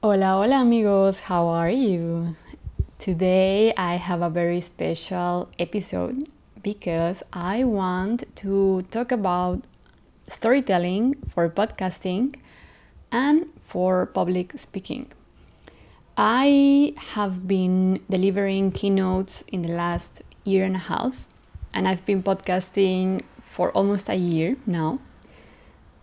Hola, hola amigos, how are you? Today I have a very special episode because I want to talk about storytelling for podcasting and for public speaking. I have been delivering keynotes in the last year and a half, and I've been podcasting for almost a year now.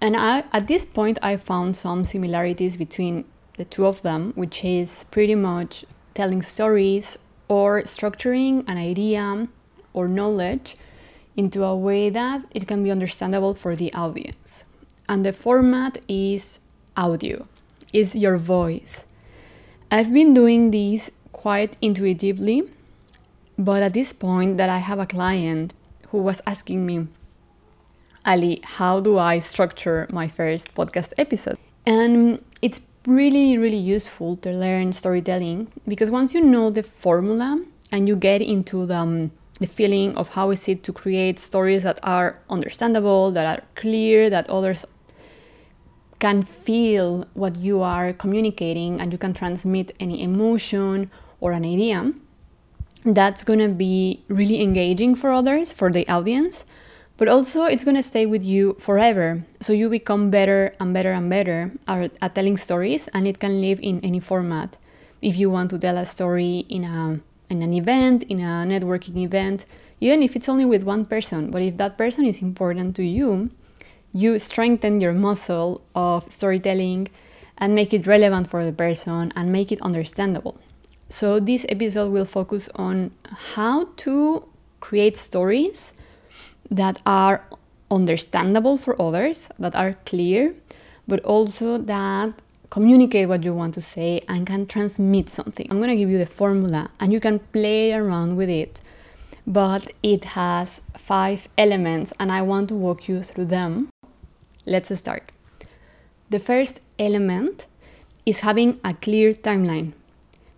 And I, at this point, I found some similarities between the two of them, which is pretty much telling stories or structuring an idea or knowledge into a way that it can be understandable for the audience. And the format is audio, is your voice. I've been doing this quite intuitively, but at this point that I have a client who was asking me, Ali, how do I structure my first podcast episode? And it's really, really useful to learn storytelling because once you know the formula and you get into the, um, the feeling of how is it to create stories that are understandable, that are clear, that others can feel what you are communicating and you can transmit any emotion or an idea, that's going to be really engaging for others, for the audience but also it's going to stay with you forever. So you become better and better and better at, telling stories and it can live in any format. If you want to tell a story in a in an event in a networking event even if it's only with one person but if that person is important to you you strengthen your muscle of storytelling and make it relevant for the person and make it understandable. So this episode will focus on how to create stories that are understandable for others, that are clear, but also that communicate what you want to say and can transmit something. I'm gonna give you the formula and you can play around with it, but it has five elements and I want to walk you through them. Let's start. The first element is having a clear timeline.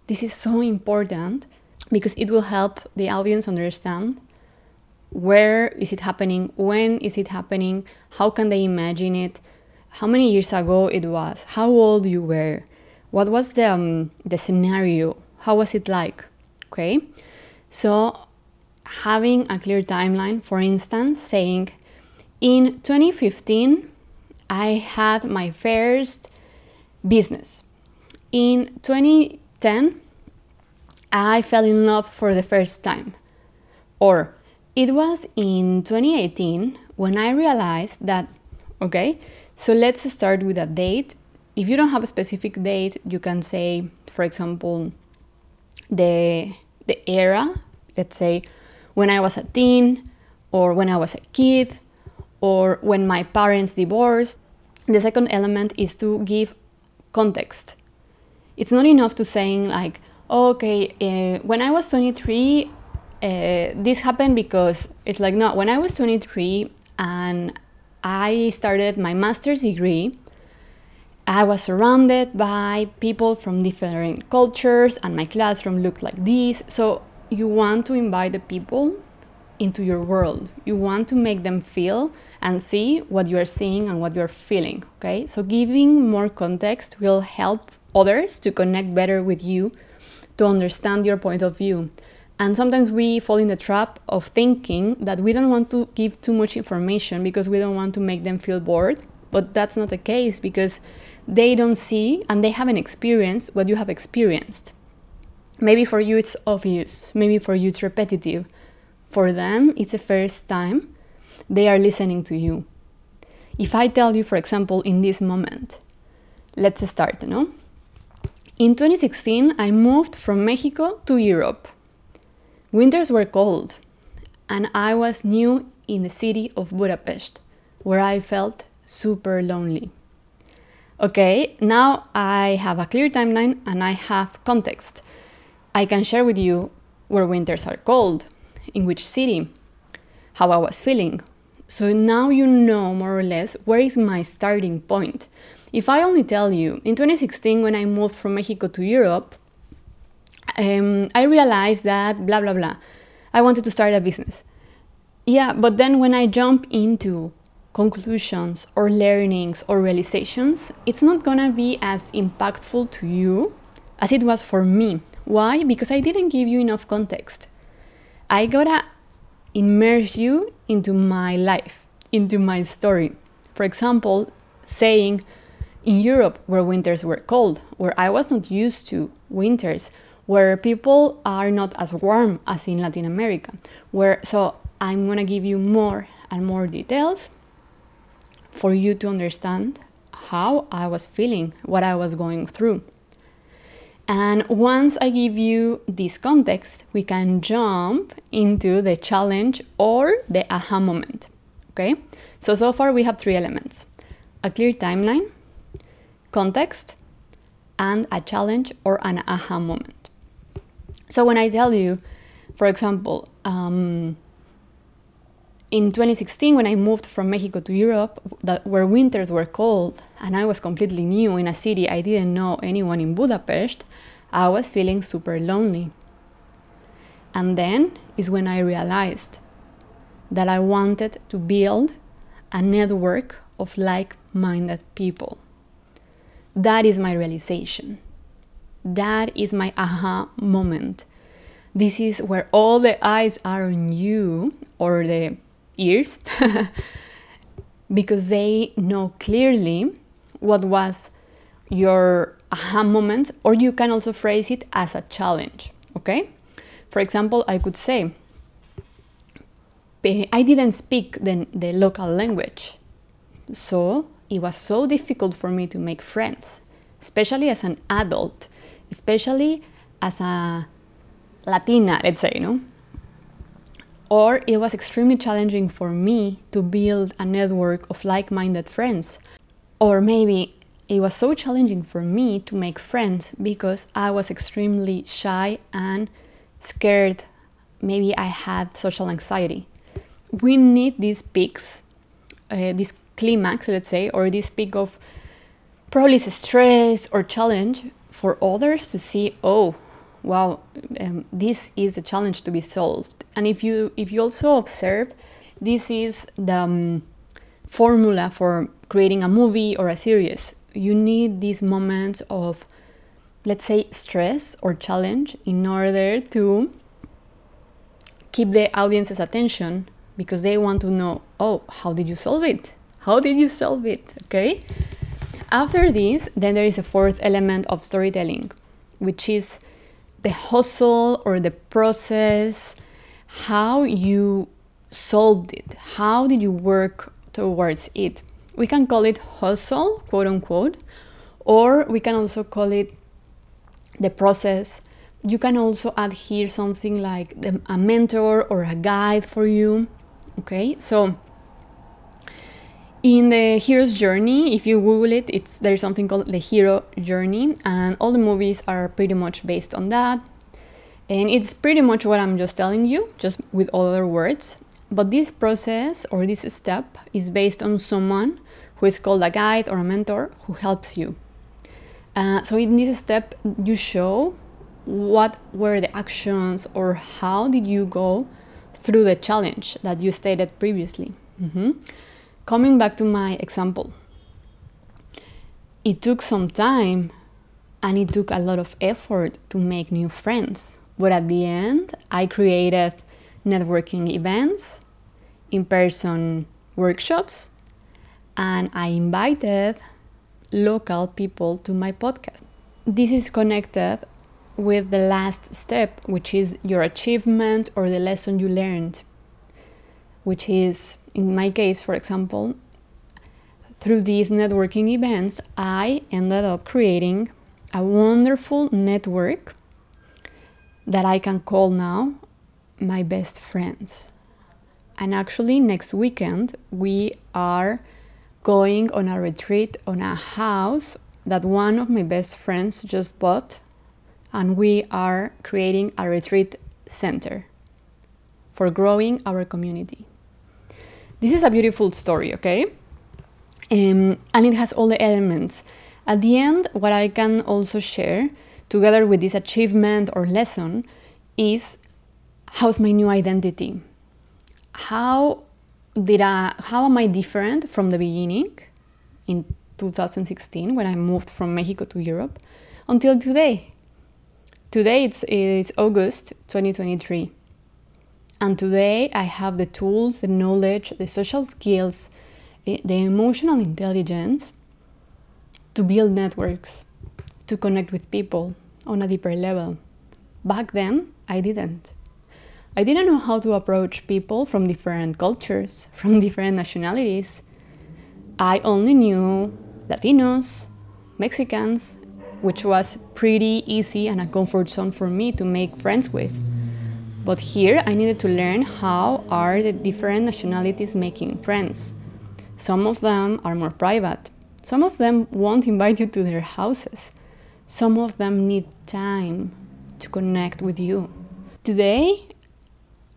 This is so important because it will help the audience understand where is it happening when is it happening how can they imagine it how many years ago it was how old you were what was the, um, the scenario how was it like okay? So having a clear timeline for instance saying in 2015 i had my first business. In 2010 i fell in love for the first time. Or it was in 2018 when I realized that, okay, so let's start with a date. If you don't have a specific date, you can say, for example, the, the era, let's say when I was a teen, or when I was a kid, or when my parents divorced. The second element is to give context. It's not enough to saying like, okay, uh, when I was 23, uh, this happened because it's like no when i was 23 and i started my master's degree i was surrounded by people from different cultures and my classroom looked like this. So you want to invite the people into your world. You want to make them feel and see what you are seeing and what you are feeling okay? So giving more context will help others to connect better with you to understand your point of view and sometimes we fall in the trap of thinking that we don't want to give too much information because we don't want to make them feel bored. But that's not the case because they don't see and they haven't experienced what you have experienced. Maybe for you it's obvious, maybe for you it's repetitive. For them, it's the first time they are listening to you. If I tell you, for example, in this moment, let's start, no? In 2016, I moved from Mexico to Europe. Winters were cold, and I was new in the city of Budapest, where I felt super lonely. Okay, now I have a clear timeline and I have context. I can share with you where winters are cold, in which city, how I was feeling. So now you know more or less where is my starting point. If I only tell you, in 2016, when I moved from Mexico to Europe, um, I realized that blah, blah, blah. I wanted to start a business. Yeah, but then when I jump into conclusions or learnings or realizations, it's not gonna be as impactful to you as it was for me. Why? Because I didn't give you enough context. I gotta immerse you into my life, into my story. For example, saying in Europe, where winters were cold, where I was not used to winters, where people are not as warm as in Latin America, where so I'm gonna give you more and more details for you to understand how I was feeling, what I was going through. And once I give you this context, we can jump into the challenge or the aha moment. Okay? So, so far we have three elements a clear timeline, context, and a challenge or an aha moment. So, when I tell you, for example, um, in 2016 when i moved from mexico to europe that, where winters were cold and i was completely new in a city i didn't know anyone in budapest i was feeling super lonely. And then is when i realized that i wanted to build a network of like-minded people. That is my realization that is my aha moment this is where all the eyes are on you or the ears because they know clearly what was your aha moment, or you can also phrase it as a challenge. Okay? For example, I could say, I didn't speak the, the local language, so it was so difficult for me to make friends, especially as an adult, especially as a Latina, let's say, know. Or it was extremely challenging for me to build a network of like minded friends. Or maybe it was so challenging for me to make friends because I was extremely shy and scared. Maybe I had social anxiety. We need these peaks, uh, this climax, let's say, or this peak of probably stress or challenge for others to see, oh, wow, um, this is a challenge to be solved. And if you if you also observe, this is the um, formula for creating a movie or a series. You need these moments of, let's say, stress or challenge in order to keep the audience's attention because they want to know, oh, how did you solve it? How did you solve it? Okay. After this, then there is a fourth element of storytelling, which is the hustle or the process, how you solved it, how did you work towards it. We can call it hustle, quote unquote, or we can also call it the process. You can also add here something like a mentor or a guide for you. Okay, so in the hero's journey if you google it it's there's something called the hero journey and all the movies are pretty much based on that. And it's pretty much what i'm just telling you just with other words. But this process or this step is based on someone who is called a guide or a mentor who helps you. Uh, so in this step you show what were the actions or how did you go through the challenge that you stated previously. Mm-hmm. Coming back to my example, it took some time and it took a lot of effort to make new friends. But at the end, I created networking events, in person workshops, and I invited local people to my podcast. This is connected with the last step, which is your achievement or the lesson you learned, which is in my case, for example, through these networking events, I ended up creating a wonderful network that I can call now my best friends. And actually, next weekend, we are going on a retreat on a house that one of my best friends just bought, and we are creating a retreat center for growing our community. This is a beautiful story, okay? Um, and it has all the elements. At the end, what I can also share, together with this achievement or lesson, is how's my new identity? How did I, how am I different from the beginning in 2016 when I moved from Mexico to Europe until today? Today it's, it's August 2023. And today I have the tools, the knowledge, the social skills, eh, the emotional intelligence to build networks, to connect with people on a deeper level. Back then, I didn't. I didn't know how to approach people from different cultures, from different nationalities. I only knew Latinos, Mexicans, which was pretty easy and a comfort zone for me to make friends with. But here I needed to learn how are the different nationalities making friends. Some of them are more private. Some of them won't invite you to their houses. Some of them need time to connect with you. Today,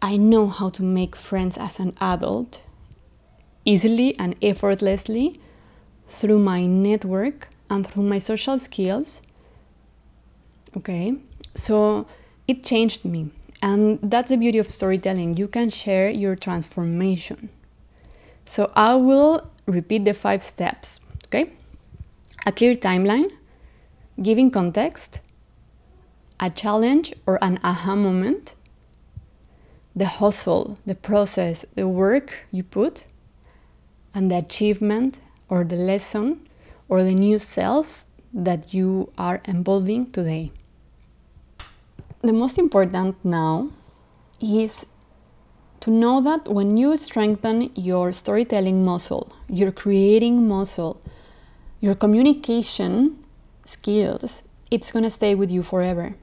I know how to make friends as an adult easily and effortlessly through my network and through my social skills. Okay, so it changed me. And that's the beauty of storytelling. You can share your transformation. So I will repeat the five steps, okay? A clear timeline, giving context, a challenge or an aha moment, the hustle, the process, the work you put, and the achievement or the lesson or the new self that you are embodying today. The most important now is to know that when you strengthen your storytelling muscle, your creating muscle, your communication skills, it's going to stay with you forever.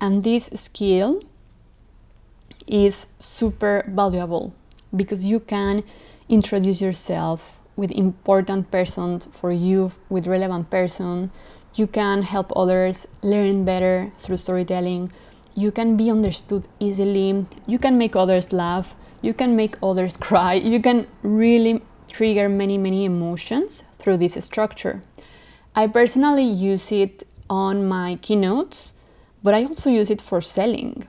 And this skill is super valuable because you can introduce yourself with important persons for you with relevant person you can help others learn better through storytelling. You can be understood easily. You can make others laugh. You can make others cry. You can really trigger many many emotions through this structure. I personally use it on my keynotes but i also use it for selling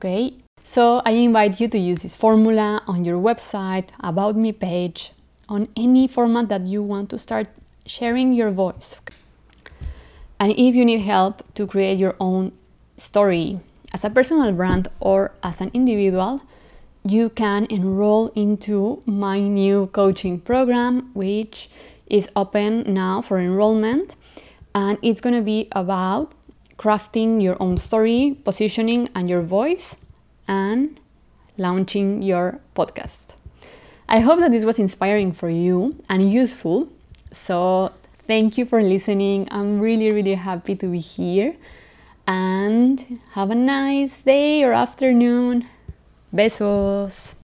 okay? So I invite you to use this formula on your website, about me page, on any format that you want to start sharing your voice. And if you need help to create your own story as a personal brand or as an individual, you can enroll into my new coaching program, which is open now for enrollment. And it's going to be about crafting your own story, positioning, and your voice and launching your podcast. I hope that this was inspiring for you and useful. So, thank you for listening. I'm really, really happy to be here. And have a nice day or afternoon. Besos.